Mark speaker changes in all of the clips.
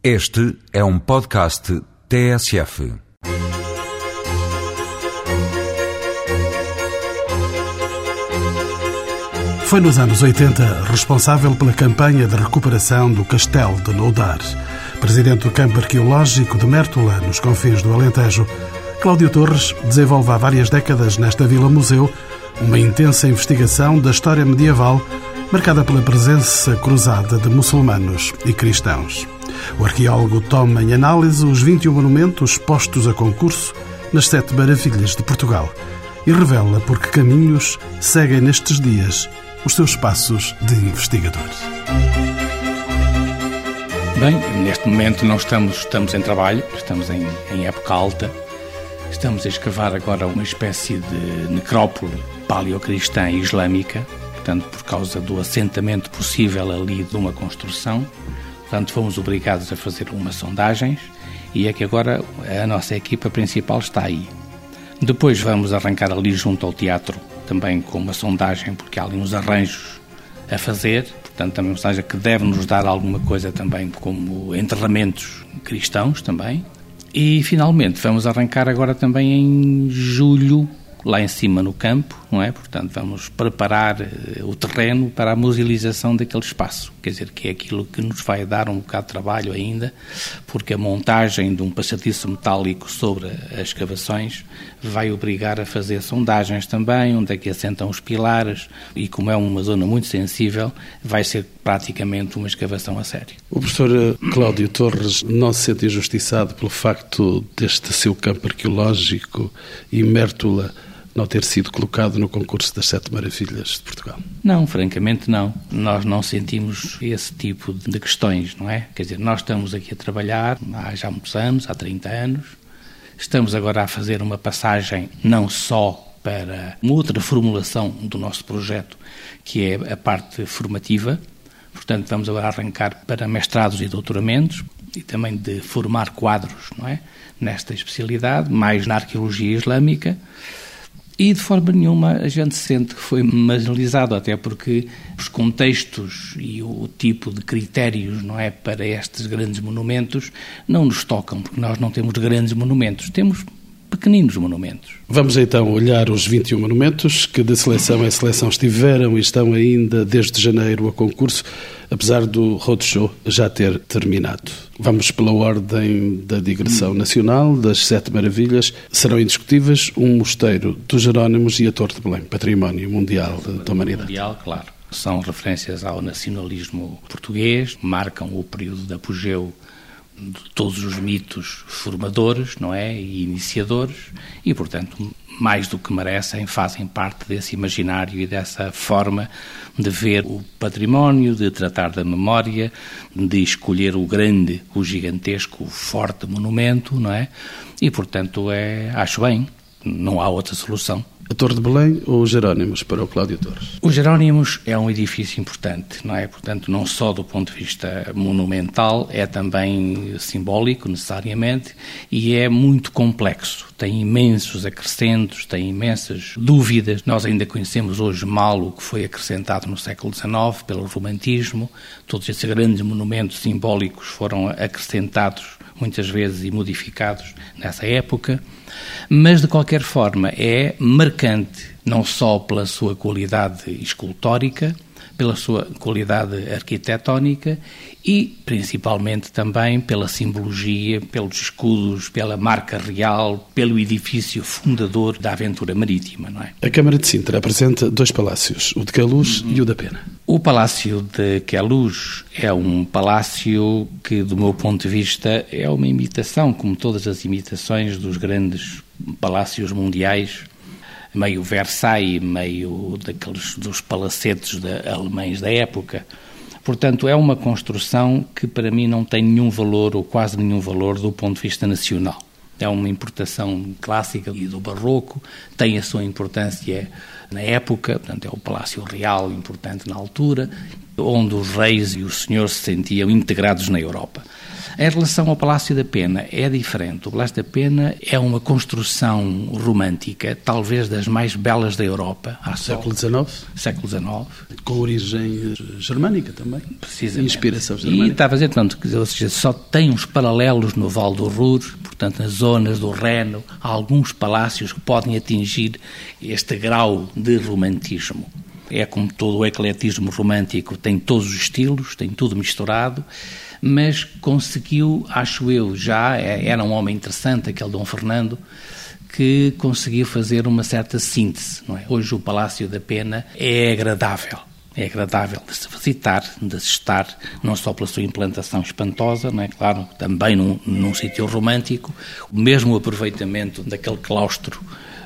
Speaker 1: Este é um podcast TSF.
Speaker 2: Foi nos anos 80 responsável pela campanha de recuperação do Castelo de Noudar. Presidente do campo arqueológico de Mértola, nos confins do Alentejo, Cláudio Torres desenvolve há várias décadas nesta vila-museu uma intensa investigação da história medieval marcada pela presença cruzada de muçulmanos e cristãos. O arqueólogo toma em análise os 21 monumentos postos a concurso nas sete maravilhas de Portugal e revela por que caminhos seguem nestes dias os seus passos de investigador.
Speaker 3: Bem, neste momento não estamos, estamos em trabalho, estamos em, em época alta. Estamos a escavar agora uma espécie de necrópole paleocristã islâmica, portanto, por causa do assentamento possível ali de uma construção. Portanto, fomos obrigados a fazer umas sondagens e é que agora a nossa equipa principal está aí. Depois vamos arrancar ali junto ao teatro também com uma sondagem, porque há ali uns arranjos a fazer, portanto também uma sondagem que deve nos dar alguma coisa também como enterramentos cristãos também. E finalmente vamos arrancar agora também em julho lá em cima no campo, não é? Portanto, vamos preparar eh, o terreno para a musealização daquele espaço. Quer dizer, que é aquilo que nos vai dar um bocado de trabalho ainda, porque a montagem de um passadiço metálico sobre as escavações vai obrigar a fazer sondagens também, onde é que assentam os pilares, e como é uma zona muito sensível, vai ser praticamente uma escavação a sério.
Speaker 2: O professor eh, Cláudio Torres não se sente injustiçado pelo facto deste seu campo arqueológico e Mértola não ter sido colocado no concurso das Sete Maravilhas de Portugal?
Speaker 3: Não, francamente não. Nós não sentimos esse tipo de questões, não é? Quer dizer, nós estamos aqui a trabalhar há já muitos anos, há 30 anos, estamos agora a fazer uma passagem não só para uma outra formulação do nosso projeto, que é a parte formativa, portanto vamos agora arrancar para mestrados e doutoramentos e também de formar quadros, não é? Nesta especialidade, mais na arqueologia islâmica, e de forma nenhuma a gente sente que foi marginalizado, até porque os contextos e o tipo de critérios não é para estes grandes monumentos não nos tocam, porque nós não temos grandes monumentos, temos pequeninos monumentos.
Speaker 2: Vamos então olhar os 21 monumentos que de seleção em seleção estiveram e estão ainda desde janeiro a concurso, apesar do roadshow já ter terminado. Vamos pela ordem da digressão nacional, das Sete Maravilhas. Serão indiscutíveis um mosteiro dos Jerónimos e a Torre de Belém, património mundial da humanidade.
Speaker 3: Mundial, claro. São referências ao nacionalismo português, marcam o período de apogeu de todos os mitos formadores, não é, e iniciadores, e portanto mais do que merecem fazem parte desse imaginário e dessa forma de ver o património, de tratar da memória, de escolher o grande, o gigantesco, o forte monumento, não é? E portanto é, acho bem, não há outra solução.
Speaker 2: A Torre de Belém ou os Jerónimos para o Cláudio Torres?
Speaker 3: Os Jerónimos é um edifício importante, não é? Portanto, não só do ponto de vista monumental, é também simbólico, necessariamente, e é muito complexo. Tem imensos acrescentos, tem imensas dúvidas. Nós ainda conhecemos hoje mal o que foi acrescentado no século XIX pelo romantismo. Todos esses grandes monumentos simbólicos foram acrescentados muitas vezes e modificados nessa época, mas de qualquer forma é marcante não só pela sua qualidade escultórica, pela sua qualidade arquitetónica e principalmente também pela simbologia, pelos escudos, pela marca real, pelo edifício fundador da aventura marítima, não é?
Speaker 2: A Câmara de Sintra apresenta dois palácios, o de Queluz uhum. e o da Pena.
Speaker 3: O Palácio de Queluz é um palácio que, do meu ponto de vista, é uma imitação, como todas as imitações dos grandes palácios mundiais meio Versailles, meio daqueles dos palacetes de, alemães da época. Portanto, é uma construção que para mim não tem nenhum valor ou quase nenhum valor do ponto de vista nacional. É uma importação clássica e do barroco, tem a sua importância na época, portanto é o Palácio Real importante na altura, onde os reis e os senhores se sentiam integrados na Europa. Em relação ao Palácio da Pena, é diferente. O Palácio da Pena é uma construção romântica, talvez das mais belas da Europa.
Speaker 2: Século XIX?
Speaker 3: Século XIX.
Speaker 2: Com origem germânica também.
Speaker 3: Precisamente.
Speaker 2: Inspiração germânica.
Speaker 3: E está a fazer, portanto, ou seja, só tem uns paralelos no Val do Ruhr, portanto, nas zonas do Reno, há alguns palácios que podem atingir este grau de romantismo. É como todo o ecletismo romântico, tem todos os estilos, tem tudo misturado, mas conseguiu, acho eu, já, é, era um homem interessante, aquele Dom Fernando, que conseguiu fazer uma certa síntese. É? Hoje o Palácio da Pena é agradável. É agradável de se visitar, de se estar, não só pela sua implantação espantosa, não é? claro, também num, num sítio romântico, o mesmo aproveitamento daquele claustro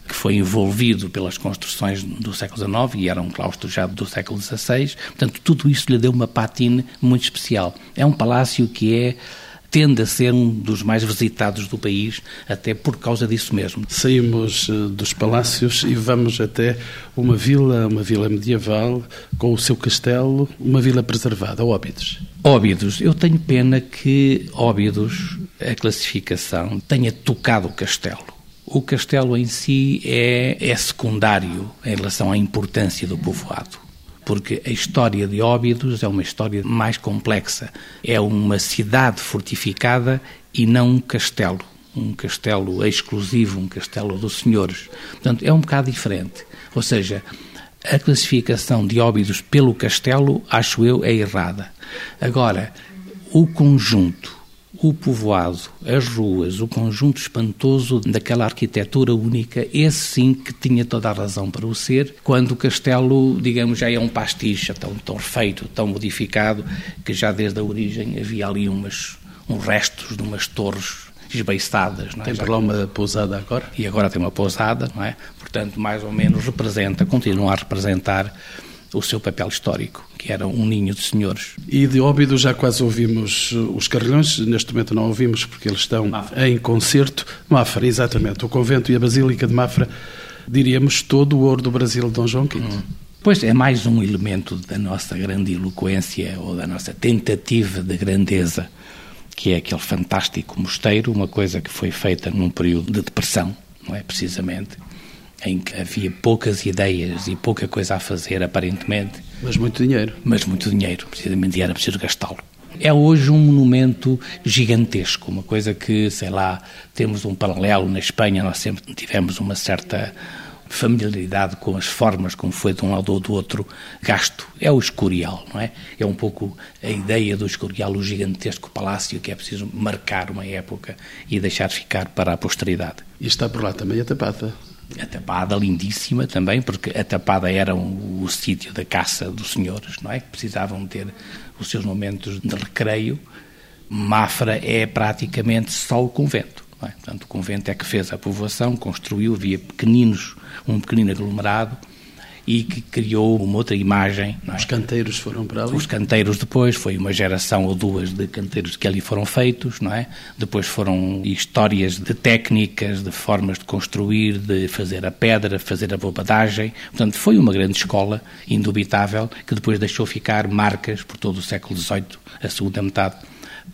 Speaker 3: que foi envolvido pelas construções do século XIX e era um claustro já do século XVI. Portanto, tudo isso lhe deu uma patina muito especial. É um palácio que é tende a ser um dos mais visitados do país, até por causa disso mesmo.
Speaker 2: Saímos eh, dos palácios e vamos até uma vila, uma vila medieval, com o seu castelo, uma vila preservada, Óbidos.
Speaker 3: Óbidos. Eu tenho pena que Óbidos, a classificação, tenha tocado o castelo o castelo em si é, é secundário em relação à importância do povoado porque a história de Óbidos é uma história mais complexa. É uma cidade fortificada e não um castelo. Um castelo exclusivo, um castelo dos senhores. Portanto, é um bocado diferente. Ou seja, a classificação de Óbidos pelo castelo, acho eu, é errada. Agora, o conjunto o povoado, as ruas, o conjunto espantoso daquela arquitetura única, esse sim que tinha toda a razão para o ser, quando o castelo, digamos, já é um pastiche tão, tão refeito, tão modificado, que já desde a origem havia ali umas, uns restos de umas torres esbeiçadas. Não
Speaker 2: é? Tem por lá uma pousada agora?
Speaker 3: E agora tem uma pousada, não é? Portanto, mais ou menos representa, continua a representar o seu papel histórico, que era um ninho de senhores.
Speaker 2: E de Óbido já quase ouvimos os carrilhões, neste momento não ouvimos porque eles estão Mafra. em concerto. Mafra, exatamente. O convento e a Basílica de Mafra, diríamos, todo o ouro do Brasil de Dom João V. Hum.
Speaker 3: Pois é mais um elemento da nossa grande eloquência ou da nossa tentativa de grandeza, que é aquele fantástico mosteiro, uma coisa que foi feita num período de depressão, não é precisamente, em que havia poucas ideias e pouca coisa a fazer, aparentemente.
Speaker 2: Mas muito dinheiro.
Speaker 3: Mas muito dinheiro, precisamente, e era preciso gastá-lo. É hoje um monumento gigantesco, uma coisa que, sei lá, temos um paralelo na Espanha, nós sempre tivemos uma certa familiaridade com as formas como foi de um lado ou do outro gasto. É o Escorial, não é? É um pouco a ideia do Escorial, o gigantesco palácio que é preciso marcar uma época e deixar ficar para a posteridade.
Speaker 2: E está por lá também a tapada.
Speaker 3: A Tapada, lindíssima também, porque a Tapada era o sítio da caça dos senhores, não é? Que precisavam ter os seus momentos de recreio. Mafra é praticamente só o convento. É? Portanto, o convento é que fez a povoação, construiu, havia pequeninos, um pequenino aglomerado, e que criou uma outra imagem.
Speaker 2: É? Os canteiros foram para ali?
Speaker 3: Os canteiros depois, foi uma geração ou duas de canteiros que ali foram feitos, não é? Depois foram histórias de técnicas, de formas de construir, de fazer a pedra, fazer a bobadagem. Portanto, foi uma grande escola, indubitável, que depois deixou ficar marcas por todo o século XVIII, a segunda metade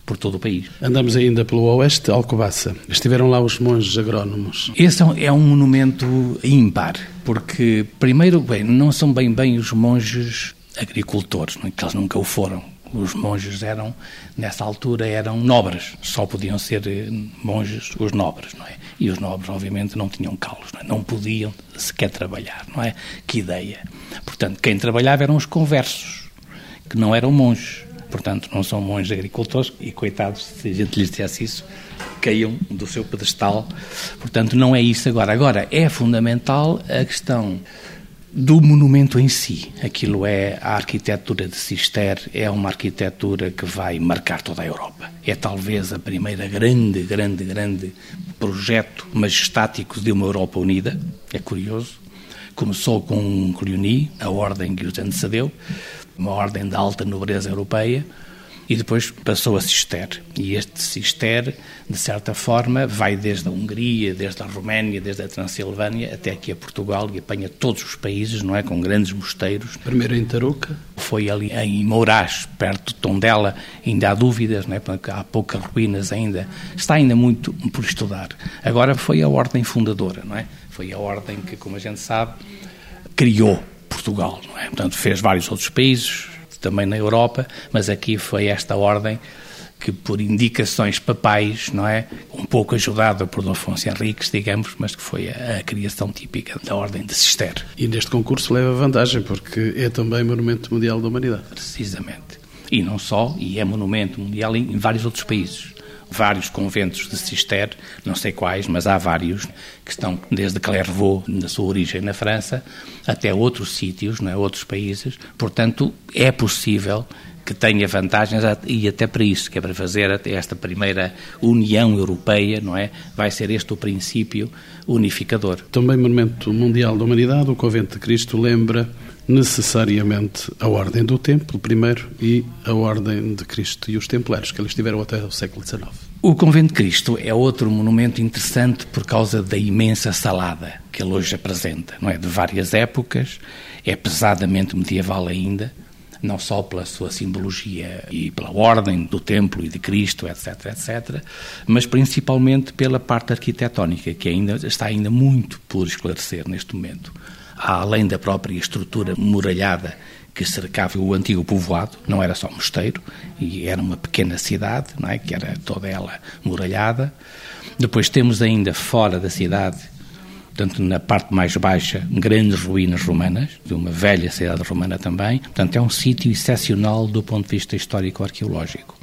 Speaker 3: por todo o país.
Speaker 2: Andamos ainda pelo oeste, Alcobaça. Estiveram lá os monges agrónomos.
Speaker 3: Esse é um é monumento ímpar, porque, primeiro, bem, não são bem bem os monges agricultores, não é? que eles nunca o foram. Os monges eram, nessa altura, eram nobres, só podiam ser eh, monges os nobres, não é? E os nobres, obviamente, não tinham calos, não, é? não podiam sequer trabalhar, não é? Que ideia. Portanto, quem trabalhava eram os conversos, que não eram monges portanto não são monges agricultores e coitados, se a gente lhes dissesse isso, caiam do seu pedestal. Portanto, não é isso agora. Agora, é fundamental a questão do monumento em si. Aquilo é a arquitetura de Cister, é uma arquitetura que vai marcar toda a Europa. É talvez a primeira grande, grande, grande projeto majestático de uma Europa unida. É curioso. Começou com Cluny, a ordem que os antecedeu, uma ordem da alta nobreza europeia, e depois passou a Cister. E este Cister, de certa forma, vai desde a Hungria, desde a Roménia, desde a Transilvânia até aqui a Portugal e apanha todos os países, não é? Com grandes mosteiros.
Speaker 2: Primeiro em Tarouca?
Speaker 3: Foi ali em Mourás, perto de Tondela, ainda há dúvidas, não é? Porque há poucas ruínas ainda. Está ainda muito por estudar. Agora foi a ordem fundadora, não é? Foi a ordem que, como a gente sabe, criou Portugal, não é? Portanto, fez vários outros países, também na Europa, mas aqui foi esta ordem que por indicações papais, não é, um pouco ajudada por Dom Afonso Henriques, digamos, mas que foi a, a, criação típica da Ordem de Cister.
Speaker 2: E neste concurso leva vantagem, porque é também Monumento Mundial da Humanidade.
Speaker 3: Precisamente. E não só, e é Monumento Mundial em, em vários outros países vários conventos de Cister, não sei quais, mas há vários, que estão desde Clairvaux, na sua origem na França, até outros sítios, não é? outros países. Portanto, é possível que tenha vantagens e até para isso, que é para fazer esta primeira União Europeia, não é? Vai ser este o princípio unificador.
Speaker 2: Também Monumento Mundial da Humanidade, o Convento de Cristo lembra necessariamente a Ordem do Templo, primeiro, e a Ordem de Cristo e os Templários, que eles tiveram até o século XIX.
Speaker 3: O Convento de Cristo é outro monumento interessante por causa da imensa salada que ele hoje apresenta, não é? De várias épocas, é pesadamente medieval ainda, não só pela sua simbologia e pela ordem do templo e de Cristo, etc, etc, mas principalmente pela parte arquitetónica, que ainda está ainda muito por esclarecer neste momento além da própria estrutura muralhada que cercava o antigo povoado, não era só mosteiro, e era uma pequena cidade, não é? que era toda ela muralhada. Depois temos ainda fora da cidade, portanto, na parte mais baixa, grandes ruínas romanas, de uma velha cidade romana também. Portanto, é um sítio excepcional do ponto de vista histórico-arqueológico.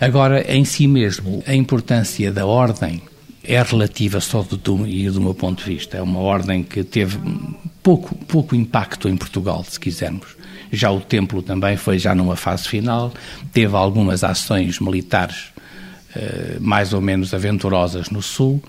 Speaker 3: Agora, em si mesmo, a importância da ordem é relativa só do, e do meu ponto de vista. É uma ordem que teve pouco, pouco impacto em Portugal, se quisermos. Já o templo também foi já numa fase final, teve algumas ações militares eh, mais ou menos aventurosas no sul,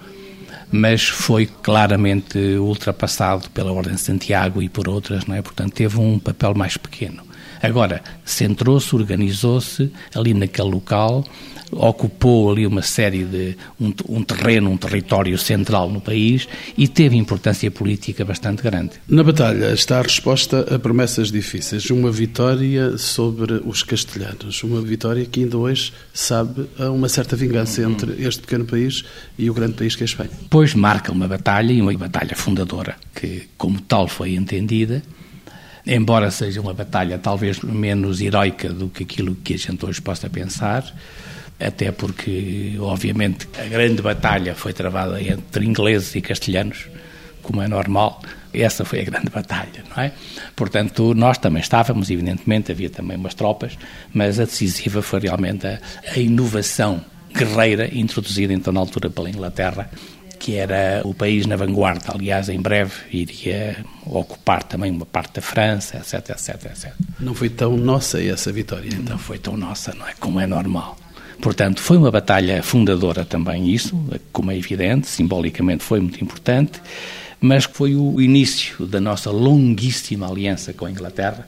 Speaker 3: mas foi claramente ultrapassado pela Ordem de Santiago e por outras, não é? Portanto, teve um papel mais pequeno. Agora, centrou-se, organizou-se ali naquele local, ocupou ali uma série de um, um, terreno, um território central no país e teve importância política bastante grande.
Speaker 2: Na batalha está a resposta a promessas difíceis, uma vitória sobre os castelhanos, uma vitória que ainda hoje sabe a uma certa vingança uhum. entre este pequeno país e o grande país que é a Espanha.
Speaker 3: Pois marca uma batalha e uma batalha fundadora que como tal foi entendida embora seja uma batalha talvez menos heroica do que aquilo que a gente hoje possa pensar, até porque, obviamente, a grande batalha foi travada entre ingleses e castelhanos, como é normal. Essa foi a grande batalha, não é? Portanto, nós também estávamos, evidentemente, havia também umas tropas, mas a decisiva foi realmente a, a inovação guerreira introduzida então na altura pela Inglaterra, que era o país na vanguarda. Aliás, em breve iria ocupar também uma parte da França, etc, etc, etc.
Speaker 2: Não foi tão nossa essa vitória, então?
Speaker 3: Não foi tão nossa, não é? Como é normal. Portanto, foi uma batalha fundadora também isso, como é evidente, simbolicamente foi muito importante, mas foi o início da nossa longuíssima aliança com a Inglaterra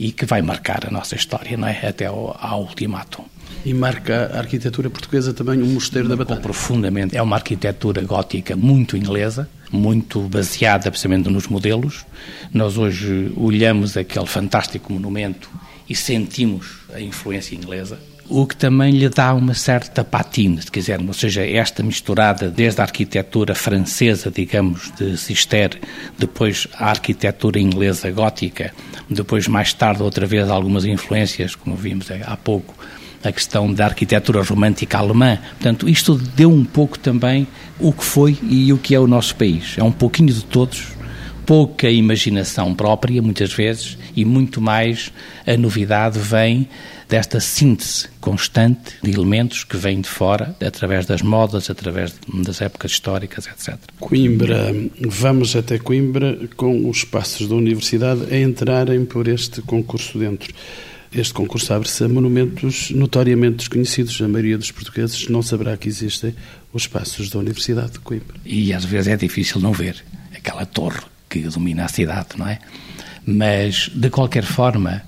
Speaker 3: e que vai marcar a nossa história, não é? Até ao, ao ultimatum.
Speaker 2: E marca a arquitetura portuguesa também um mosteiro da Batalha?
Speaker 3: Profundamente. É uma arquitetura gótica muito inglesa, muito baseada precisamente nos modelos. Nós hoje olhamos aquele fantástico monumento e sentimos a influência inglesa o que também lhe dá uma certa patina, se quisermos, ou seja, esta misturada desde a arquitetura francesa, digamos, de Cister, depois a arquitetura inglesa gótica, depois mais tarde outra vez algumas influências, como vimos há pouco, a questão da arquitetura romântica alemã. Portanto, isto deu um pouco também o que foi e o que é o nosso país. É um pouquinho de todos, pouca imaginação própria, muitas vezes, e muito mais a novidade vem desta síntese constante de elementos que vêm de fora, através das modas, através das épocas históricas, etc.
Speaker 2: Coimbra, vamos até Coimbra com os passos da universidade a entrarem por este concurso dentro. Este concurso abre-se a monumentos notoriamente desconhecidos. A maioria dos portugueses não saberá que existem os passos da Universidade de Coimbra.
Speaker 3: E às vezes é difícil não ver aquela torre que domina a cidade, não é? Mas, de qualquer forma,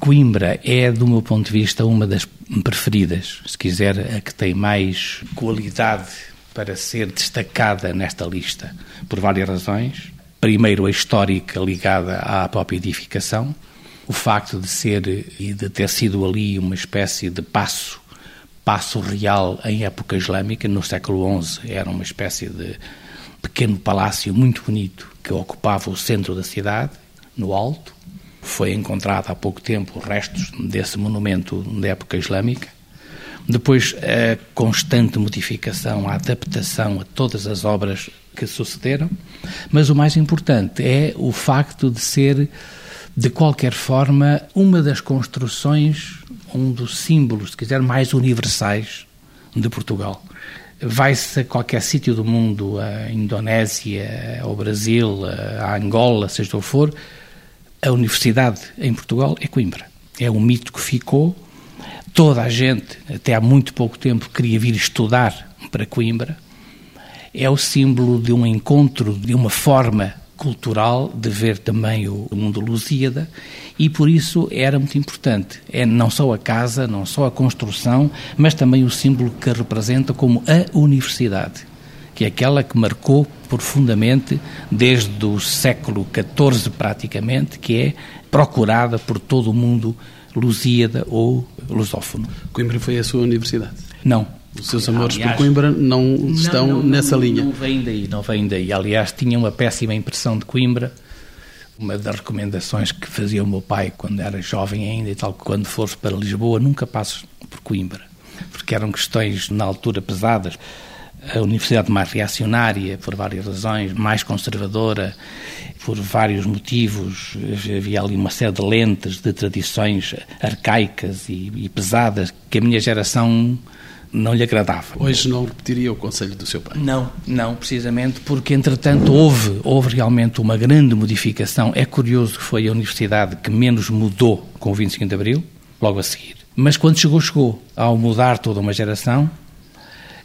Speaker 3: Coimbra é, do meu ponto de vista, uma das preferidas, se quiser, a que tem mais qualidade para ser destacada nesta lista, por várias razões. Primeiro, a histórica ligada à própria edificação, o facto de ser e de ter sido ali uma espécie de passo, passo real em época islâmica, no século XI, era uma espécie de pequeno palácio muito bonito que ocupava o centro da cidade, no alto. Foi encontrado há pouco tempo restos desse monumento da época islâmica. Depois, a constante modificação, a adaptação a todas as obras que sucederam. Mas o mais importante é o facto de ser, de qualquer forma, uma das construções, um dos símbolos, se quiser, mais universais de Portugal. Vai-se a qualquer sítio do mundo, a Indonésia, ao Brasil, a Angola, seja o for, a universidade em Portugal é Coimbra. É um mito que ficou. Toda a gente, até há muito pouco tempo, queria vir estudar para Coimbra. É o símbolo de um encontro, de uma forma cultural de ver também o mundo Lusíada e por isso era muito importante. É não só a casa, não só a construção, mas também o símbolo que representa como a universidade, que é aquela que marcou profundamente desde o século XIV praticamente, que é procurada por todo o mundo lusíada ou lusófono.
Speaker 2: Coimbra foi a sua universidade?
Speaker 3: Não,
Speaker 2: os seus amores Aliás, por Coimbra não estão não, não, nessa linha.
Speaker 3: Não vem daí, não vem daí. Aliás, tinha uma péssima impressão de Coimbra. Uma das recomendações que fazia o meu pai quando era jovem ainda e tal, quando fores para Lisboa, nunca passes por Coimbra. Porque eram questões, na altura, pesadas. A universidade mais reacionária, por várias razões, mais conservadora, por vários motivos. Havia ali uma série de lentes, de tradições arcaicas e, e pesadas que a minha geração não lhe agradava.
Speaker 2: Hoje não repetiria o conselho do seu pai?
Speaker 3: Não, não, precisamente porque, entretanto, houve, houve realmente uma grande modificação. É curioso que foi a universidade que menos mudou com o 25 de Abril, logo a seguir. Mas quando chegou, chegou. Ao mudar toda uma geração,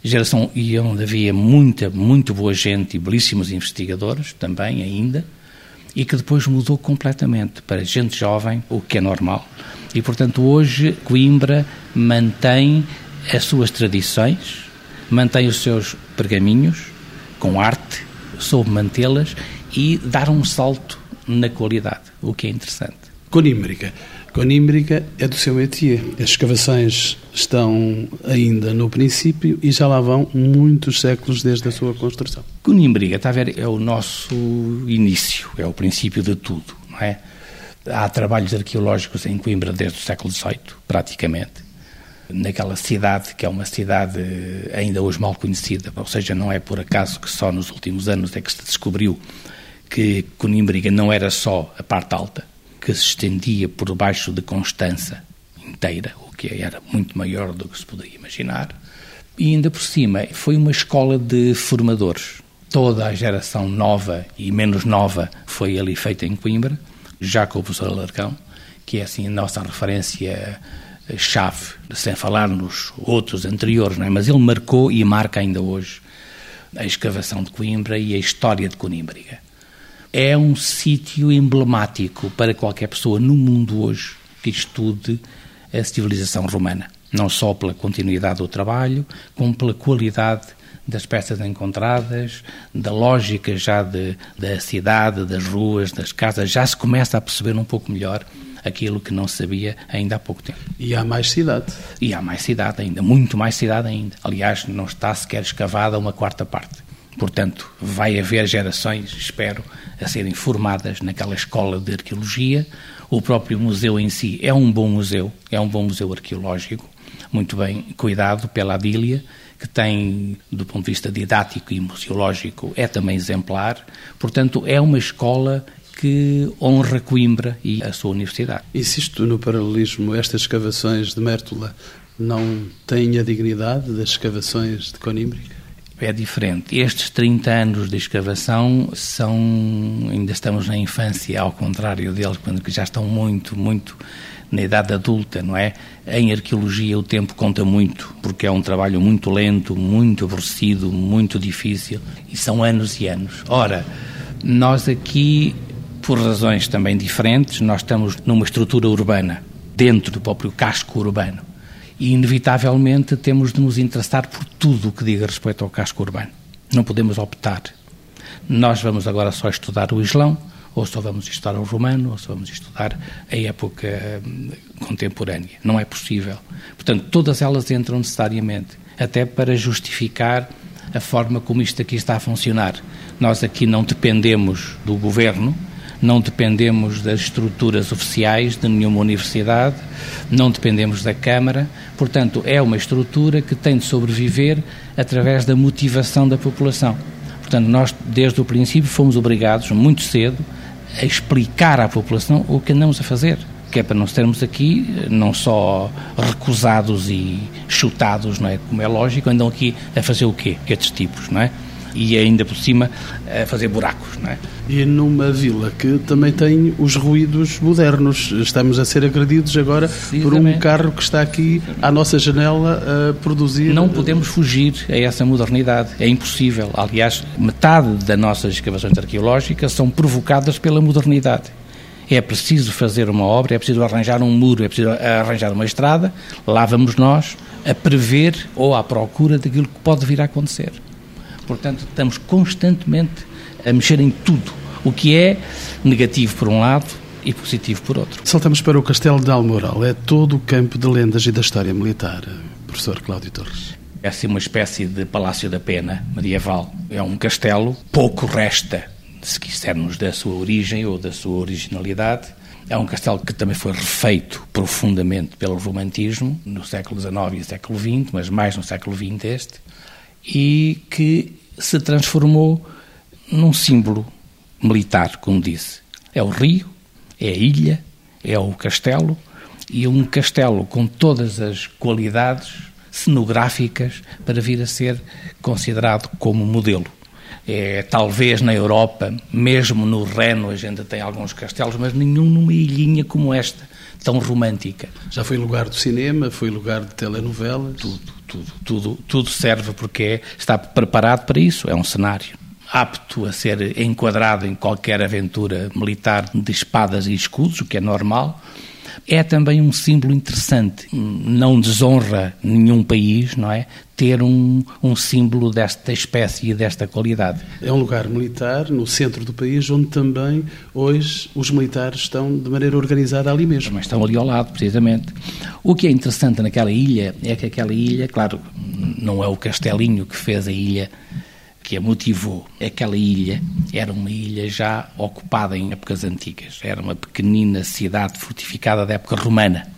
Speaker 3: geração e onde havia muita, muito boa gente e belíssimos investigadores também ainda, e que depois mudou completamente para gente jovem, o que é normal. E, portanto, hoje Coimbra mantém as suas tradições, mantém os seus pergaminhos com arte, soube mantê-las e dar um salto na qualidade, o que é interessante.
Speaker 2: Conímbrica. Conímbrica é do seu métier. As escavações estão ainda no princípio e já lá vão muitos séculos desde a sua construção.
Speaker 3: Conímbrica, está a ver, é o nosso início, é o princípio de tudo, não é? Há trabalhos arqueológicos em Coimbra desde o século XVIII, praticamente naquela cidade, que é uma cidade ainda hoje mal conhecida, ou seja, não é por acaso que só nos últimos anos é que se descobriu que Conímbriga não era só a parte alta, que se estendia por baixo de Constança inteira, o que era muito maior do que se poderia imaginar. E ainda por cima, foi uma escola de formadores. Toda a geração nova e menos nova foi ali feita em Coimbra, já com o professor Alarcão, que é assim a nossa referência chave, sem falar nos outros anteriores, é? mas ele marcou e marca ainda hoje a escavação de Coimbra e a história de Conímbriga. É um sítio emblemático para qualquer pessoa no mundo hoje que estude a civilização romana, não só pela continuidade do trabalho, como pela qualidade das peças encontradas, da lógica já de, da cidade, das ruas, das casas, já se começa a perceber um pouco melhor aquilo que não sabia ainda há pouco tempo.
Speaker 2: E há mais cidade.
Speaker 3: E há mais cidade ainda, muito mais cidade ainda. Aliás, não está sequer escavada uma quarta parte. Portanto, vai haver gerações, espero, a serem formadas naquela escola de arqueologia. O próprio museu em si é um bom museu, é um bom museu arqueológico, muito bem cuidado pela Adília, que tem, do ponto de vista didático e museológico, é também exemplar. Portanto, é uma escola que honra Coimbra e a sua universidade.
Speaker 2: Insisto no paralelismo, estas escavações de Mértola não têm a dignidade das escavações de Conímbriga?
Speaker 3: É diferente. Estes 30 anos de escavação são. ainda estamos na infância, ao contrário deles, quando já estão muito, muito na idade adulta, não é? Em arqueologia o tempo conta muito, porque é um trabalho muito lento, muito aborrecido, muito difícil, e são anos e anos. Ora, nós aqui por razões também diferentes, nós estamos numa estrutura urbana. dentro do próprio casco urbano. E, inevitavelmente, temos de nos interessar por tudo o que diga respeito ao casco urbano. Não podemos optar. Nós vamos agora só estudar o Islão, ou só vamos estudar o romano, ou só vamos estudar a época hum, contemporânea. Não é possível. Portanto, todas elas entram necessariamente, até para justificar a forma como isto aqui está a funcionar. Nós aqui não dependemos do governo, não dependemos das estruturas oficiais de nenhuma universidade, não dependemos da Câmara, portanto, é uma estrutura que tem de sobreviver através da motivação da população. Portanto, nós, desde o princípio, fomos obrigados, muito cedo, a explicar à população o que andamos a fazer que é para não sermos aqui não só recusados e chutados, não é? Como é lógico, andam aqui a fazer o quê? Estes tipos, não é? E ainda por cima a fazer buracos, não é?
Speaker 2: E numa vila que também tem os ruídos modernos. Estamos a ser agredidos agora por um carro que está aqui à nossa janela a produzir.
Speaker 3: Não podemos fugir a essa modernidade. É impossível. Aliás, metade das nossas escavações arqueológicas são provocadas pela modernidade é preciso fazer uma obra, é preciso arranjar um muro, é preciso arranjar uma estrada, lá vamos nós a prever ou à procura daquilo que pode vir a acontecer. Portanto, estamos constantemente a mexer em tudo, o que é negativo por um lado e positivo por outro.
Speaker 2: Saltamos para o Castelo de Almoral. É todo o campo de lendas e da história militar, professor Cláudio Torres.
Speaker 3: É assim uma espécie de Palácio da Pena medieval. É um castelo, pouco resta se quisermos, da sua origem ou da sua originalidade. É um castelo que também foi refeito profundamente pelo romantismo no século XIX e século XX, mas mais no século XX este, e que se transformou num símbolo militar, como disse. É o rio, é a ilha, é o castelo, e um castelo com todas as qualidades cenográficas para vir a ser considerado como modelo. É, talvez na Europa, mesmo no Reno, a gente tem alguns castelos, mas nenhum numa ilhinha como esta, tão romântica.
Speaker 2: Já foi lugar do cinema, foi lugar de telenovelas?
Speaker 3: Tudo, tudo, tudo, tudo serve porque é, está preparado para isso, é um cenário apto a ser enquadrado em qualquer aventura militar de espadas e escudos, o que é normal, é também um símbolo interessante. Não desonra nenhum país, não é? Ter um, um símbolo desta espécie e desta qualidade.
Speaker 2: É um lugar militar no centro do país, onde também hoje os militares estão de maneira organizada ali mesmo.
Speaker 3: Também estão ali ao lado, precisamente. O que é interessante naquela ilha é que aquela ilha, claro, não é o castelinho que fez a ilha que a motivou. Aquela ilha era uma ilha já ocupada em épocas antigas. Era uma pequenina cidade fortificada da época romana.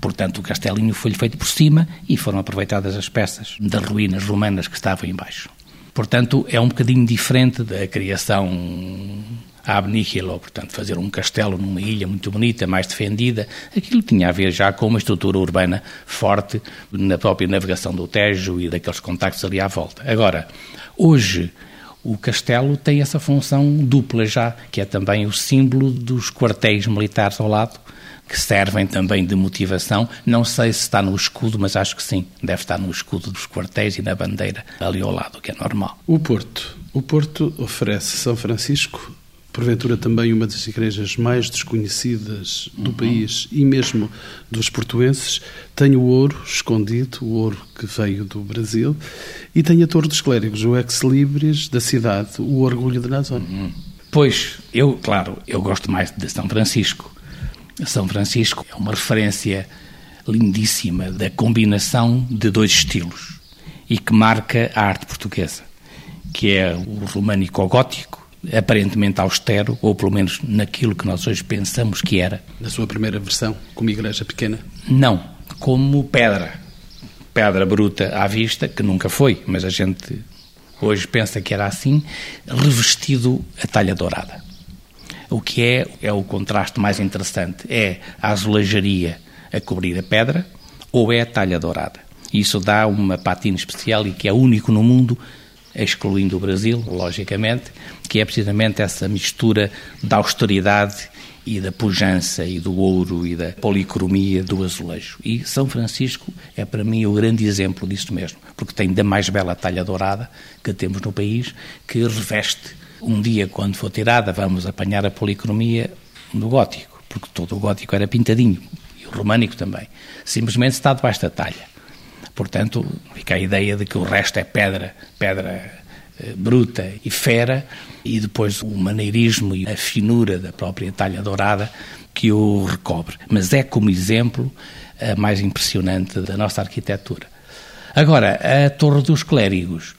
Speaker 3: Portanto, o castelinho foi feito por cima e foram aproveitadas as peças das ruínas romanas que estavam embaixo. Portanto, é um bocadinho diferente da criação ab nihilo, portanto, fazer um castelo numa ilha muito bonita, mais defendida. Aquilo tinha a ver já com uma estrutura urbana forte na própria navegação do Tejo e daqueles contactos ali à volta. Agora, hoje, o castelo tem essa função dupla já, que é também o símbolo dos quartéis militares ao lado, que servem também de motivação. Não sei se está no escudo, mas acho que sim, deve estar no escudo dos quartéis e na bandeira ali ao lado, que é normal.
Speaker 2: O Porto. O Porto oferece São Francisco porventura também uma das igrejas mais desconhecidas do uhum. país e mesmo dos portuenses, tem o ouro escondido, o ouro que veio do Brasil, e tem a Torre dos Clérigos, o ex-libris da cidade, o orgulho de Nazón. Uhum.
Speaker 3: Pois, eu, claro, eu gosto mais de São Francisco. São Francisco é uma referência lindíssima da combinação de dois estilos e que marca a arte portuguesa, que é o românico gótico aparentemente austero, ou pelo menos naquilo que nós hoje pensamos que era.
Speaker 2: Na sua primeira versão, como igreja pequena?
Speaker 3: Não, como pedra. Pedra bruta à vista, que nunca foi, mas a gente hoje pensa que era assim, revestido a talha dourada. O que é, é o contraste mais interessante, é a azulejaria a cobrir a pedra ou é a talha dourada. Isso dá uma patina especial e que é único no mundo excluindo o Brasil, logicamente, que é precisamente essa mistura da austeridade e da pujança e do ouro e da policromia do azulejo. E São Francisco é para mim o grande exemplo disso mesmo, porque tem da mais bela talha dourada que temos no país, que reveste. Um dia, quando for tirada, vamos apanhar a policromia do gótico, porque todo o gótico era pintadinho. românico também. Simplesmente está debaixo da talha. Portanto, fica a ideia de que o resto é pedra, pedra eh, bruta e fera, e depois o maneirismo e a finura da própria talha dourada que o recobre. Mas é como exemplo a mais impressionante da nossa arquitetura. Agora, a Torre dos Clérigos.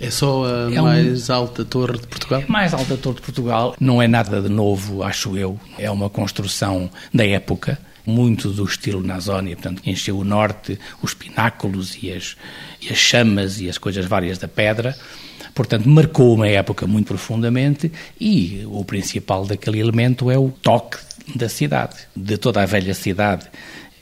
Speaker 2: É só a é mais um... alta torre de Portugal? É
Speaker 3: mais alta torre de Portugal. Não é nada de novo, acho eu. É uma construção da época, muito do estilo Nazónia, portanto, encheu o norte, os pináculos e as, e as chamas e as coisas várias da pedra. Portanto, marcou uma época muito profundamente e o principal daquele elemento é o toque da cidade, de toda a velha cidade.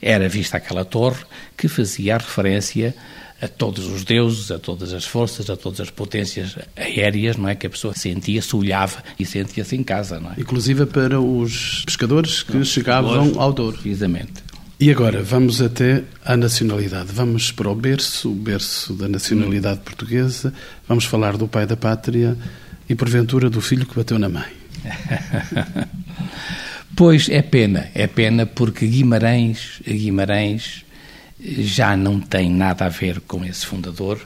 Speaker 3: Era vista aquela torre que fazia referência a todos os deuses, a todas as forças, a todas as potências aéreas, não é? Que a pessoa sentia, se olhava e sentia-se em casa, não é?
Speaker 2: Inclusive para os pescadores que não, chegavam ao Douro.
Speaker 3: Precisamente.
Speaker 2: E agora vamos até à nacionalidade. Vamos para o berço, o berço da nacionalidade hum. portuguesa. Vamos falar do pai da pátria e porventura do filho que bateu na mãe.
Speaker 3: pois é pena, é pena porque Guimarães, Guimarães já não tem nada a ver com esse fundador.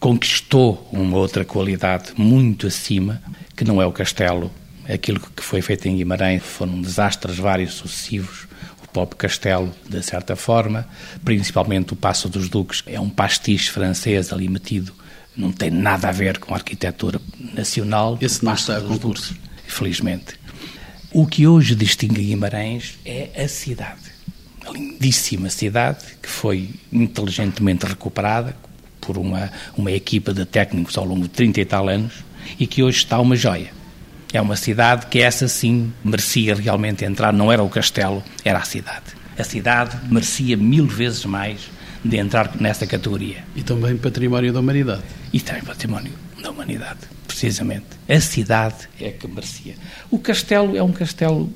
Speaker 3: Conquistou uma outra qualidade muito acima, que não é o castelo. Aquilo que foi feito em Guimarães foram desastres vários sucessivos. O próprio castelo, de certa forma, principalmente o Passo dos Duques, é um pastiche francês ali metido. Não tem nada a ver com a arquitetura nacional.
Speaker 2: Esse não está a concurso.
Speaker 3: Felizmente. O que hoje distingue Guimarães é a cidade lindíssima cidade que foi inteligentemente recuperada por uma, uma equipa de técnicos ao longo de 30 e tal anos e que hoje está uma joia. É uma cidade que essa sim merecia realmente entrar, não era o castelo, era a cidade. A cidade merecia mil vezes mais de entrar nessa categoria.
Speaker 2: E também património da humanidade.
Speaker 3: E também património da humanidade, precisamente. A cidade é que merecia. O castelo é um castelo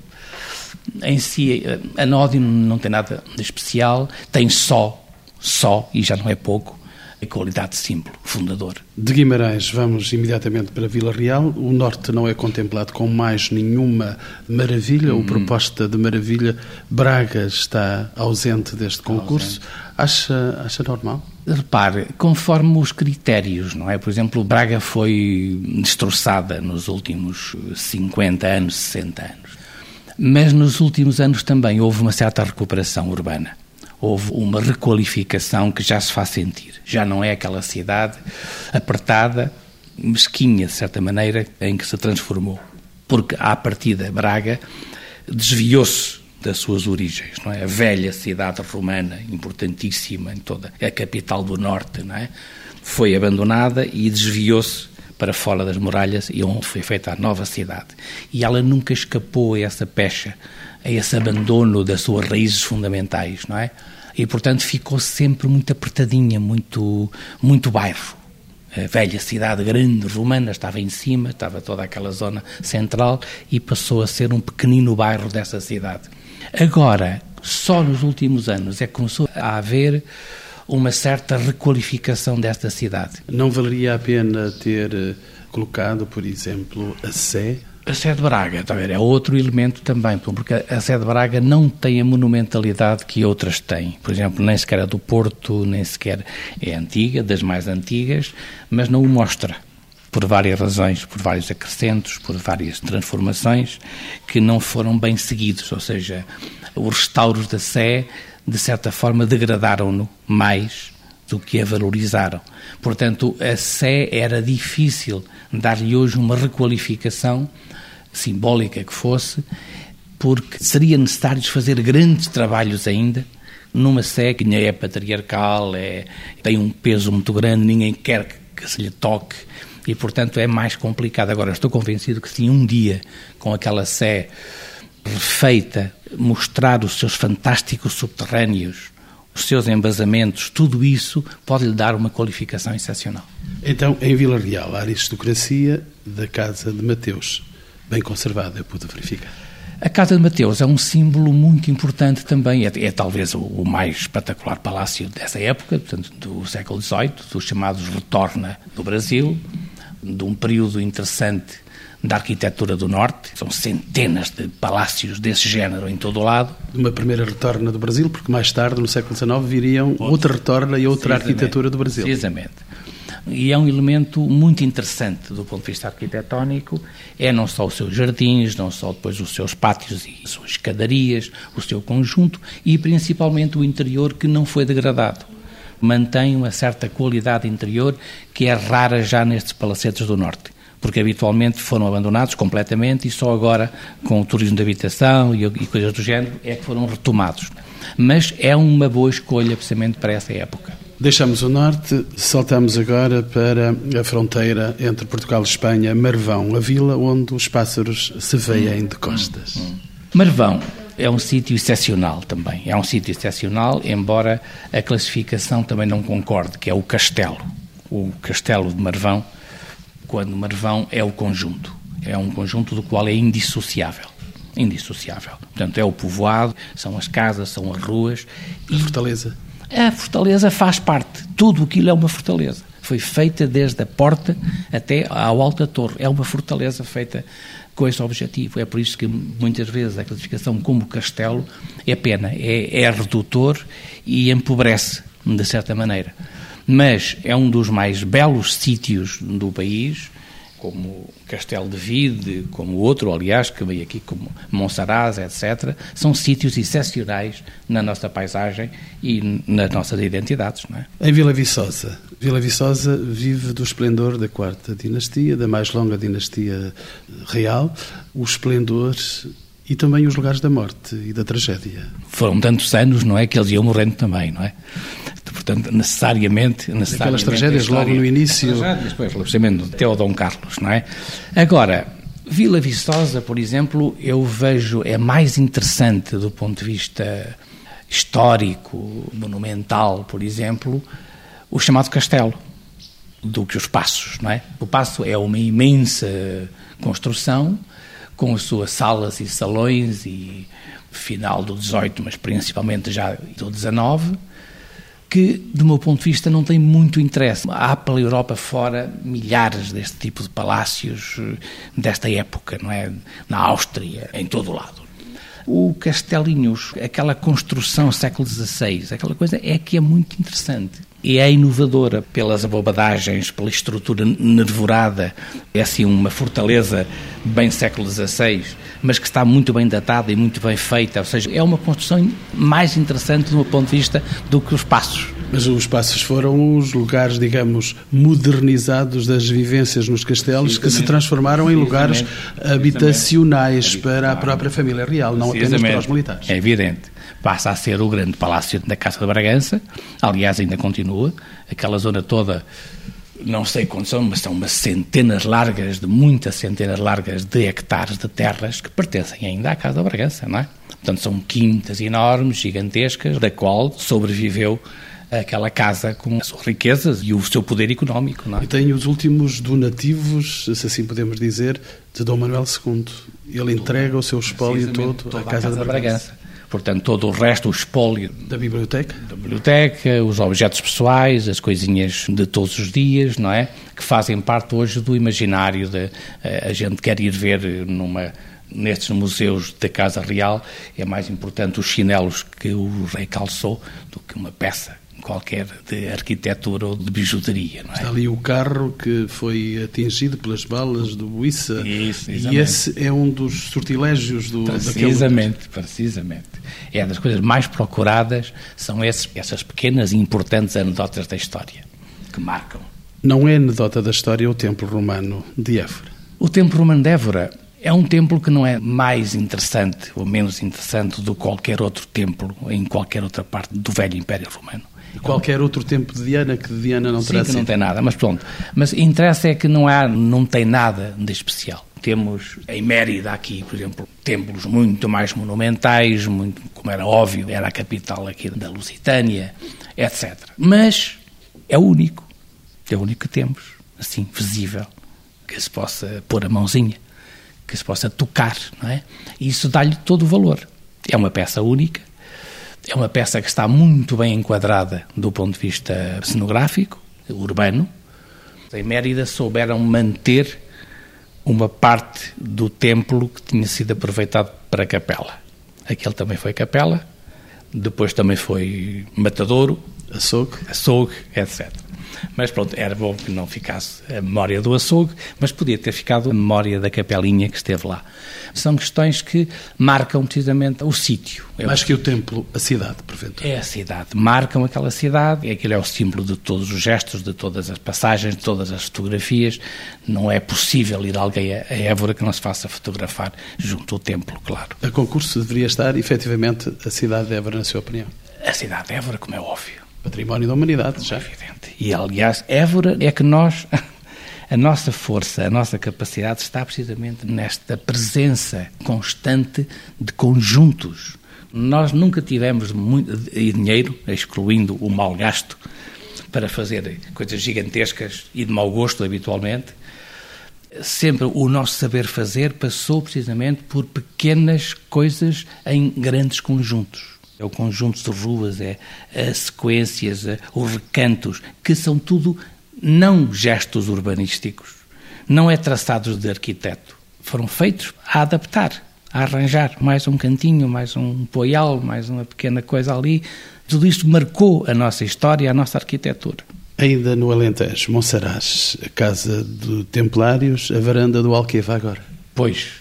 Speaker 3: em si, anódino não tem nada de especial, tem só, só, e já não é pouco, a qualidade de símbolo, fundador.
Speaker 2: De Guimarães vamos imediatamente para Vila Real. O Norte não é contemplado com mais nenhuma maravilha, hum. ou proposta de maravilha. Braga está ausente deste concurso. Ausente. Acha, acha normal?
Speaker 3: Repare, conforme os critérios, não é? Por exemplo, Braga foi destroçada nos últimos 50 anos, 60 anos. Mas nos últimos anos também houve uma certa recuperação urbana. Houve uma requalificação que já se faz sentir. Já não é aquela cidade apertada, mesquinha, de certa maneira, em que se transformou. Porque, à partida, Braga desviou-se das suas origens, não é? A velha cidade romana, importantíssima em toda a capital do norte, não é? Foi abandonada e desviou-se para fora das muralhas e onde foi feita a nova cidade. E ela nunca escapou a essa pecha, a esse abandono das suas raízes fundamentais, não é? E, portanto, ficou sempre muito apertadinha, muito, muito bairro. A velha cidade grande romana estava em cima, estava toda aquela zona central e passou a ser um pequenino bairro dessa cidade. Agora, só nos últimos anos é que começou a haver uma certa requalificação desta cidade.
Speaker 2: Não valeria a pena ter eh, colocado, por exemplo, a Sé?
Speaker 3: A Sé de Braga, a ver, é outro elemento também, porque a Sé de Braga não tem a monumentalidade que outras têm. Por exemplo, nem sequer a do Porto, nem sequer é antiga, das mais antigas, mas não o mostra por várias razões, por vários acrescentos, por várias transformações que não foram bem seguidos, ou seja, os restauros da Sé de certa forma, degradaram-no mais do que a valorizaram. Portanto, a Sé era difícil dar-lhe hoje uma requalificação, simbólica que fosse, porque seria necessário fazer grandes trabalhos ainda numa Sé que é patriarcal, é, tem um peso muito grande, ninguém quer que, que se lhe toque e, portanto, é mais complicado. Agora, estou convencido que se um dia, com aquela Sé refeita, mostrar os seus fantásticos subterrâneos, os seus embasamentos, tudo isso pode lhe dar uma qualificação excepcional.
Speaker 2: Então, em Vila Real, a aristocracia da Casa de Mateus, bem conservada, eu pude verificar.
Speaker 3: A Casa de Mateus é um símbolo muito importante também, é, é talvez o, o, mais espetacular palácio dessa época, portanto, do século XVIII, dos chamados Retorna do Brasil, de um período interessante da arquitetura do Norte. São centenas de palácios desse género em todo o lado.
Speaker 2: Uma primeira retorna do Brasil, porque mais tarde, no século XIX, viriam outra retorna e outra arquitetura do Brasil.
Speaker 3: Precisamente. E é um elemento muito interessante do ponto de vista arquitetónico, é não só os seus jardins, não só depois os seus pátios e as suas escadarias, o seu conjunto e principalmente o interior que não foi degradado. Mantém uma certa qualidade interior que é rara já nestes palacetes do Norte porque habitualmente foram abandonados completamente e só agora, com o turismo de habitação e, e coisas do género, é que foram retomados. Mas é uma boa escolha precisamente para essa época.
Speaker 2: Deixamos o norte, saltamos agora para a fronteira entre Portugal e Espanha, Marvão, a vila onde os pássaros se veem de costas.
Speaker 3: Marvão é um sítio excepcional também. É um sítio excepcional, embora a classificação também não concorde, que é o castelo. O castelo de Marvão quando Marvão é o conjunto. É um conjunto do qual é indissociável. Indissociável. Portanto, é o povoado, são as casas, são as ruas.
Speaker 2: A fortaleza.
Speaker 3: A fortaleza faz parte. Tudo aquilo é uma fortaleza. Foi feita desde a porta até ao alta torre. É uma fortaleza feita com esse objetivo. É por isso que muitas vezes a classificação como castelo é pena, é, é redutor e empobrece, de certa maneira mas é um dos mais belos sítios do país, como Castelo de Vide, como outro, aliás, que veio aqui, como Monsaraz, etc., são sítios excepcionais na nossa paisagem e nas nossas identidades. Não é?
Speaker 2: Em Vila Viçosa. Vila Viçosa vive do esplendor da quarta dinastia, da mais longa dinastia real, o esplendor e também os lugares da morte e da tragédia.
Speaker 3: Foram tantos anos, não é, que eles iam morrendo também, não é? Portanto, necessariamente... necessariamente
Speaker 2: Aquelas tragédias logo no início...
Speaker 3: Tragédias, depois, o até o Dom Carlos, não é? Agora, Vila Viçosa, por exemplo, eu vejo, é mais interessante do ponto de vista histórico, monumental, por exemplo, o chamado castelo, do que os passos, não é? O passo é uma imensa construção, com as suas salas e salões e final do 18, mas principalmente já do 19, que, do meu ponto de vista, não tem muito interesse. Há pela Europa fora milhares deste tipo de palácios eh, desta época, não é? Na Áustria, em todo o lado. O Castelinhos, aquela construção século XVI, aquela coisa é que é muito interessante. E é inovadora pelas abobadagens, pela estrutura nervorada. É assim uma fortaleza bem século XVI, mas que está muito bem datada e muito bem feita. Ou seja, é uma construção mais interessante do meu ponto de vista do que os passos.
Speaker 2: Mas os passos foram os lugares, digamos, modernizados das vivências nos castelos que se transformaram em lugares habitacionais para a própria família real, não apenas para os militares.
Speaker 3: É evidente. Passa a ser o grande palácio da Casa de Bragança, aliás, ainda continua. Aquela zona toda não sei quantos são, mas são umas centenas largas, de muitas centenas largas de hectares de terras que pertencem ainda à Casa da Bragança, não é? Portanto, são quintas enormes, gigantescas, da qual sobreviveu aquela casa com as suas riquezas e o seu poder económico. Não é?
Speaker 2: E tem os últimos donativos, se assim podemos dizer, de Dom Manuel II. Ele entrega o seu espólio todo à Casa, da Bragança. Bragança.
Speaker 3: Portanto, todo o resto, o espólio
Speaker 2: da biblioteca,
Speaker 3: da biblioteca, os objetos pessoais, as coisinhas de todos os dias, não é? Que fazem parte hoje do imaginário de a gente quer ir ver numa nestes museus da Casa Real é mais importante os chinelos que o rei calçou do que uma peça qualquer de arquitetura ou de bijuteria. Não é?
Speaker 2: Está ali o carro que foi atingido pelas balas do Buissa.
Speaker 3: Isso,
Speaker 2: e esse é um dos sortilégios do
Speaker 3: Precisamente, daquele... precisamente. É das coisas mais procuradas, são esses, essas pequenas e importantes anedotas da história, que marcam.
Speaker 2: Não é anedota da história o templo romano de Évora?
Speaker 3: O templo romano de Évora é um templo que não é mais interessante ou menos interessante do que qualquer outro templo em qualquer outra parte do velho Império Romano.
Speaker 2: E qualquer outro tempo de Diana que de Diana não terá
Speaker 3: Sim, que não tem nada, mas pronto. Mas interessa é que não há, não tem nada de especial. Temos em Mérida aqui, por exemplo, templos muito mais monumentais, muito, como era óbvio, era a capital aqui da Lusitânia, etc. Mas é o único, é o único que temos, assim, visível, que se possa pôr a mãozinha, que se possa tocar, não é? E isso dá-lhe todo o valor. É uma peça única, é uma peça que está muito bem enquadrada do ponto de vista cenográfico, urbano. Em Mérida souberam manter uma parte do templo que tinha sido aproveitado para capela. Aquele também foi capela, depois também foi matadouro,
Speaker 2: açougue,
Speaker 3: açougue etc. Mas pronto, era bom que não ficasse a memória do açougue, mas podia ter ficado a memória da capelinha que esteve lá. São questões que marcam precisamente o sítio.
Speaker 2: Mais que o templo, a cidade, porventura.
Speaker 3: É a cidade. Marcam aquela cidade, aquilo é o símbolo de todos os gestos, de todas as passagens, de todas as fotografias. Não é possível ir alguém a Évora que não se faça fotografar junto ao templo, claro.
Speaker 2: A concurso deveria estar, efetivamente, a cidade de Évora, na sua opinião?
Speaker 3: A cidade de Évora, como é óbvio.
Speaker 2: Património da humanidade, já.
Speaker 3: Evidente. E, aliás, Évora é que nós, a nossa força, a nossa capacidade está precisamente nesta presença constante de conjuntos. Nós nunca tivemos muito dinheiro, excluindo o mal gasto, para fazer coisas gigantescas e de mau gosto habitualmente. Sempre o nosso saber fazer passou precisamente por pequenas coisas em grandes conjuntos. É o conjunto de ruas, é as sequências, é, os recantos, que são tudo não gestos urbanísticos, não é traçados de arquiteto. Foram feitos a adaptar, a arranjar mais um cantinho, mais um poial, mais uma pequena coisa ali. Tudo isto marcou a nossa história, a nossa arquitetura.
Speaker 2: Ainda no Alentejo, Monsaraz, a casa de Templários, a varanda do Alqueva agora.
Speaker 3: Pois,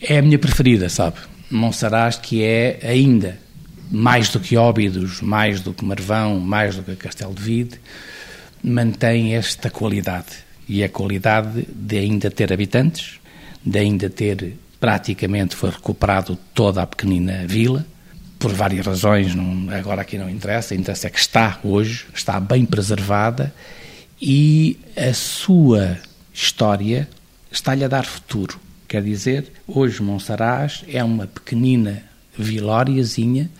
Speaker 3: é a minha preferida, sabe? Monsaraz, que é ainda mais do que Óbidos, mais do que Marvão, mais do que Castelo de Vide, mantém esta qualidade. E a qualidade de ainda ter habitantes, de ainda ter praticamente foi recuperado toda a pequenina vila, por várias razões, não, agora aqui não interessa, interessa é que está hoje, está bem preservada e a sua história está-lhe a dar futuro. Quer dizer, hoje Monsaraz é uma pequenina vilóriazinha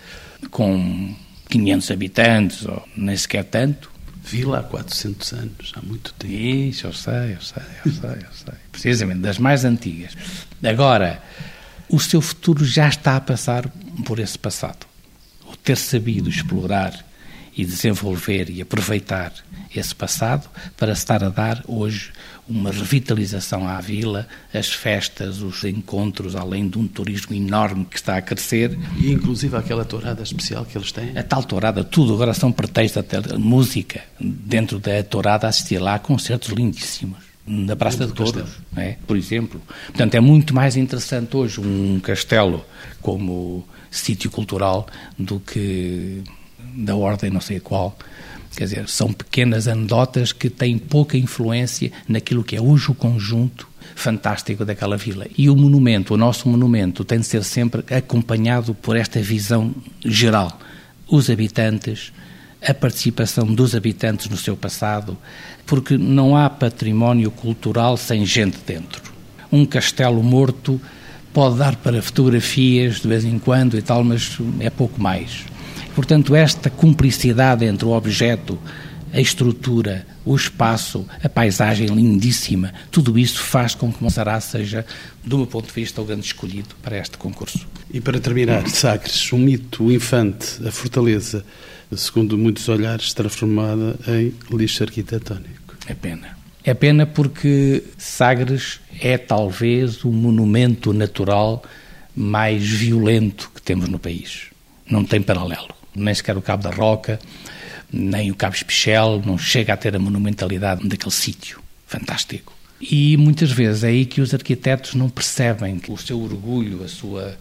Speaker 3: com 500 habitantes, ou nem sequer tanto.
Speaker 2: Vila há 400 anos, há muito tempo.
Speaker 3: Isso, eu sei, eu sei, eu sei, eu sei. Precisamente, das mais antigas. Agora, o seu futuro já está a passar por esse passado. O ter sabido explorar e desenvolver e aproveitar esse passado para estar a dar hoje uma revitalização à vila, as festas, os encontros, além de um turismo enorme que está a crescer.
Speaker 2: E inclusive aquela tourada especial que eles têm?
Speaker 3: A tal tourada, tudo agora são pretextos, até música. Dentro da tourada assistir lá a concertos lindíssimos. Na Praça de Touros, é? por exemplo. Portanto, é muito mais interessante hoje um castelo como sítio cultural do que da ordem não sei qual, Quer dizer, são pequenas anedotas que têm pouca influência naquilo que é hoje o conjunto fantástico daquela vila. E o monumento, o nosso monumento, tem de ser sempre acompanhado por esta visão geral. Os habitantes, a participação dos habitantes no seu passado, porque não há património cultural sem gente dentro. Um castelo morto pode dar para fotografias de vez em quando e tal, mas é pouco mais. Portanto, esta cumplicidade entre o objeto, a estrutura, o espaço, a paisagem lindíssima, tudo isso faz com que Monsaraz seja, do meu ponto de vista, o grande escolhido para este concurso.
Speaker 2: E para terminar, Sagres, um mito, o infante, a fortaleza, segundo muitos olhares, transformada em lixo arquitetónico.
Speaker 3: É pena. É pena porque Sagres é talvez o monumento natural mais violento que temos no país. Não tem paralelo nem sequer o Cabo da Roca, nem o Cabo Espichel, não chega a ter a monumentalidade daquele sítio fantástico. E muitas vezes é aí que os arquitetos não percebem o seu orgulho, a sua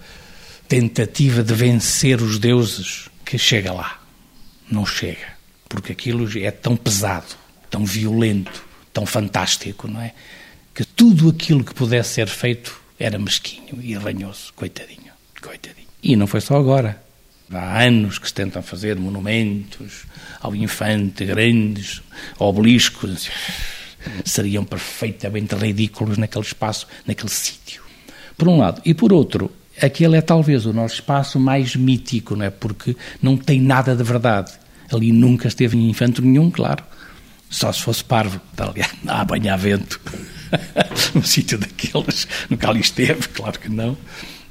Speaker 3: tentativa de vencer os deuses, que chega lá. Não chega. Porque aquilo é tão pesado, tão violento, tão fantástico, não é? Que tudo aquilo que pudesse ser feito era mesquinho e ranhoso. Coitadinho, coitadinho. E não foi só agora. Há anos que se tentam fazer monumentos ao infante, grandes obeliscos. Seriam perfeitamente ridículos naquele espaço, naquele sítio. Por um lado. E por outro, aquele é talvez o nosso espaço mais mítico, não é? Porque não tem nada de verdade. Ali nunca esteve infante nenhum, claro. Só se fosse parvo, aliás, a banhar vento. um sítio daqueles, nunca ali esteve, claro que não.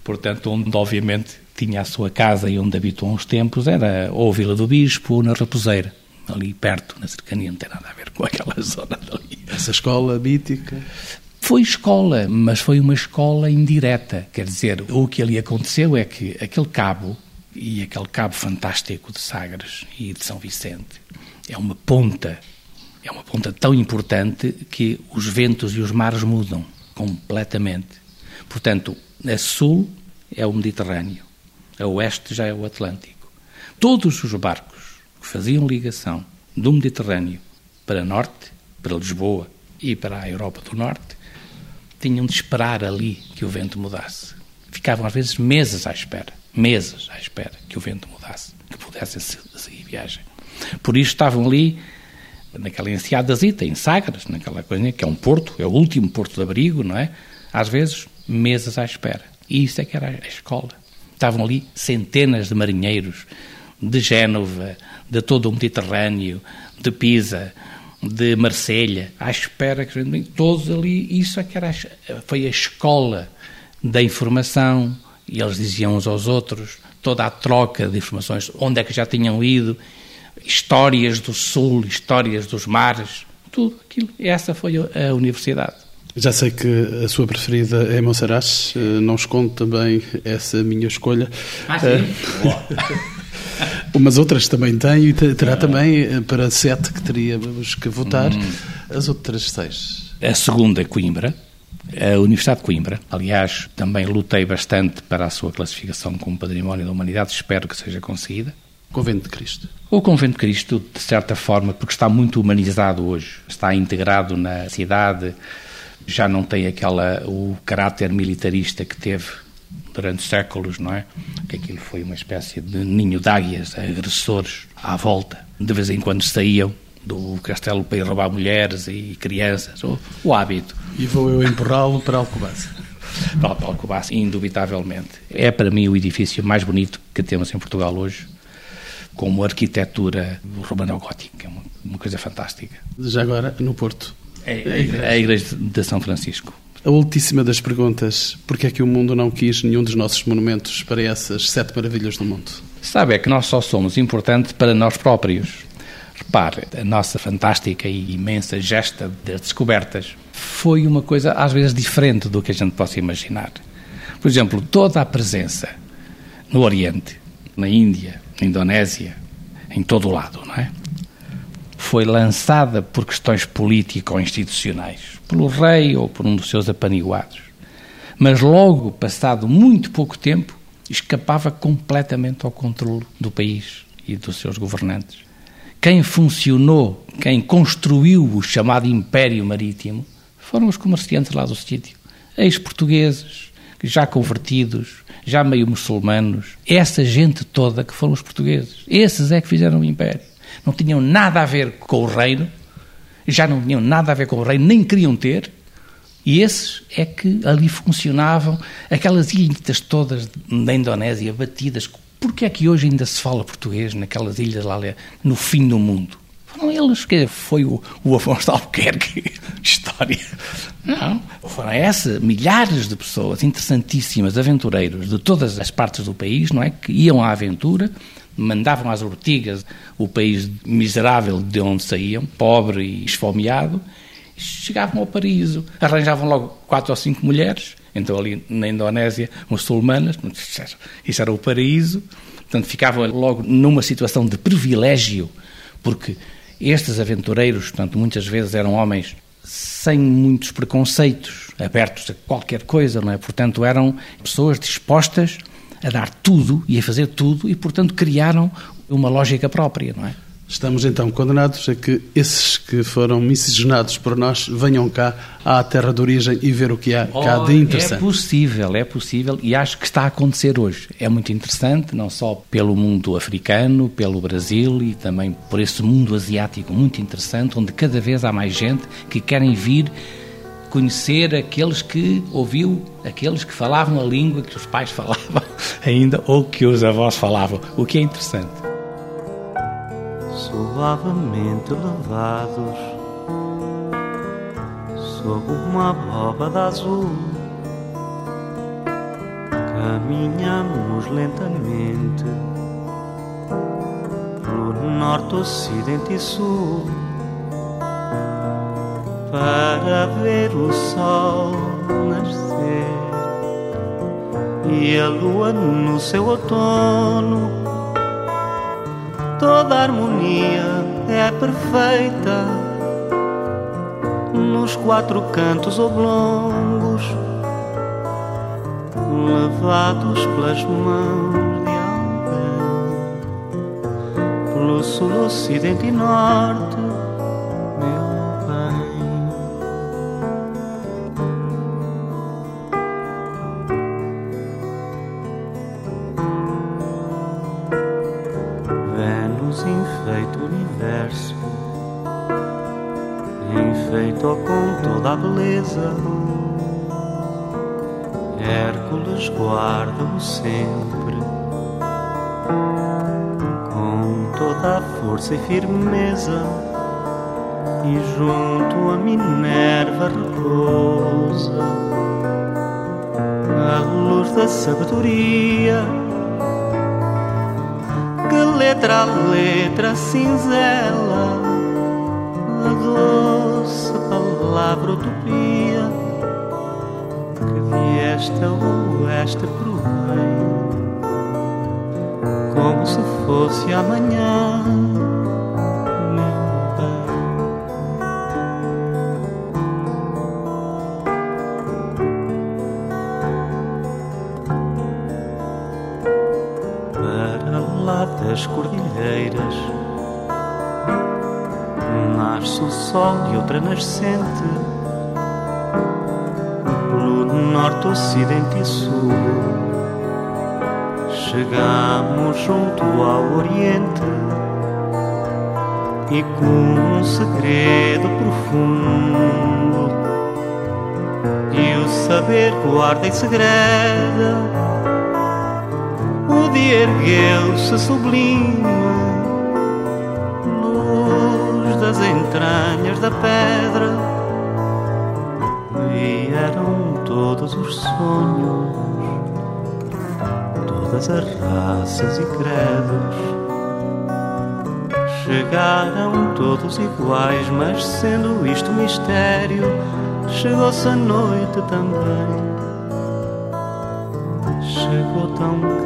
Speaker 3: Portanto, onde obviamente tinha a sua casa e onde habitou uns tempos era ou Vila do Bispo ou na Raposeira, ali perto, na cercania, não tem nada a ver com aquela zona dali.
Speaker 2: Essa escola mítica?
Speaker 3: Foi escola, mas foi uma escola indireta. Quer dizer, o que ali aconteceu é que aquele cabo, e aquele cabo fantástico de Sagres e de São Vicente, é uma ponta, é uma ponta tão importante que os ventos e os mares mudam completamente. Portanto, a sul é o Mediterrâneo, a oeste já é o Atlântico. Todos os barcos que faziam ligação do Mediterrâneo para norte, para Lisboa e para a Europa do Norte, tinham de esperar ali que o vento mudasse. Ficavam às vezes meses à espera, meses à espera que o vento mudasse, que pudessem seguir viagem. Por isso estavam ali naquela enseada da Zita, em Sagres, naquela coisa que é um porto, é o último porto de abrigo, não é? Às vezes meses à espera. E isso é que era a escola. Estavam ali centenas de marinheiros de Génova, de todo o Mediterrâneo, de Pisa, de Marselha, à espera que todos ali, isso é que era, foi a escola da informação, e eles diziam uns aos outros, toda a troca de informações, onde é que já tinham ido, histórias do sul, histórias dos mares, tudo aquilo. E essa foi a universidade.
Speaker 2: Já sei que a sua preferida é Monsaraz, eh, não escondo também essa minha escolha.
Speaker 3: Ah, sim? Uh...
Speaker 2: Umas outras também tem e terá também eh, para sete que teríamos que votar. Hum. As outras seis?
Speaker 3: A segunda é Coimbra, a Universidade de Coimbra. Aliás, também lutei bastante para a sua classificação como Património da Humanidade, espero que seja conseguida.
Speaker 2: Convento de Cristo.
Speaker 3: O Convento de Cristo, de certa forma, porque está muito humanizado hoje, está integrado na cidade, já não tem aquela o caráter militarista que teve durante séculos, não é? Que aquilo foi uma espécie de ninho de águias, agressores à volta. De vez em quando saíam do castelo para ir roubar mulheres e crianças, o, o hábito.
Speaker 2: E vou eu empurrá-lo para Alcobaça.
Speaker 3: Para Alcobaça, indubitavelmente. É para mim o edifício mais bonito que temos em Portugal hoje, como arquitetura romano-gótica, uma, uma coisa fantástica.
Speaker 2: Já agora, no Porto?
Speaker 3: É, a igreja de São Francisco.
Speaker 2: A ultíssima das perguntas: porquê é que o mundo não quis nenhum dos nossos monumentos para essas sete maravilhas do mundo?
Speaker 3: Sabe, é que nós só somos importantes para nós próprios. Repare, a nossa fantástica e imensa gesta das descobertas foi uma coisa às vezes diferente do que a gente possa imaginar. Por exemplo, toda a presença no Oriente, na Índia, na Indonésia, em todo o lado, não é? Foi lançada por questões político-institucionais pelo rei ou por um dos seus apaniguados. Mas logo, passado muito pouco tempo, escapava completamente ao controle do país e dos seus governantes. Quem funcionou, quem construiu o chamado Império Marítimo, foram os comerciantes lá do sítio, ex-portugueses, já convertidos, já meio muçulmanos, essa gente toda que foram os portugueses. Esses é que fizeram o Império. Não tinham nada a ver com o reino, já não tinham nada a ver com o rei, nem queriam ter, e esses é que ali funcionavam, aquelas ilhas todas da Indonésia batidas. Porquê é que hoje ainda se fala português naquelas ilhas lá no fim do mundo? Foram eles que foi o, o Afonso Albuquerque, história. Não, foram essas milhares de pessoas interessantíssimas, aventureiros de todas as partes do país, não é, que iam à aventura mandavam às ortigas o país miserável de onde saíam, pobre e esfomeado, e chegavam ao paraíso. Arranjavam logo quatro ou cinco mulheres, então ali na Indonésia, muçulmanas, isso era o paraíso, portanto ficavam logo numa situação de privilégio, porque estes aventureiros, portanto, muitas vezes eram homens sem muitos preconceitos, abertos a qualquer coisa, não é? Portanto, eram pessoas dispostas a dar tudo e a fazer tudo e, portanto, criaram uma lógica própria, não é?
Speaker 2: Estamos então condenados a que esses que foram miscigenados por nós venham cá à terra de origem e ver o que há oh, cá de interessante.
Speaker 3: É possível, é possível e acho que está a acontecer hoje. É muito interessante, não só pelo mundo africano, pelo Brasil e também por esse mundo asiático muito interessante, onde cada vez há mais gente que querem vir conhecer aqueles que ouviu, aqueles que falavam a língua que os pais falavam ainda ou que os avós falavam, o que é interessante.
Speaker 4: Suavemente levados sob uma abóbada azul, caminhamos lentamente pelo norte, ocidente e sul para ver o sol nascer e a lua no seu outono. Toda harmonia é perfeita. Nos quatro cantos oblongos, levados pelas mãos de alguém, pelo sul, ocidente e norte com toda a beleza. Hércules guarda-o sempre com toda a força e firmeza. E junto a Minerva repousa a luz da sabedoria que letra a letra cinzela a doce palavra utopia que de esta ou esta provém como se fosse amanhã. meu. Para lá das cordilheiras nasce o sol de outra nascente. Pelo norte, ocidente e sul, chegamos junto ao oriente. E com um segredo profundo, e o saber guarda e segreda, o dia ergueu-se sublime da pedra vieram todos os sonhos, todas as raças e credos. Chegaram todos iguais, mas sendo isto mistério, chegou-se a noite também. Chegou tão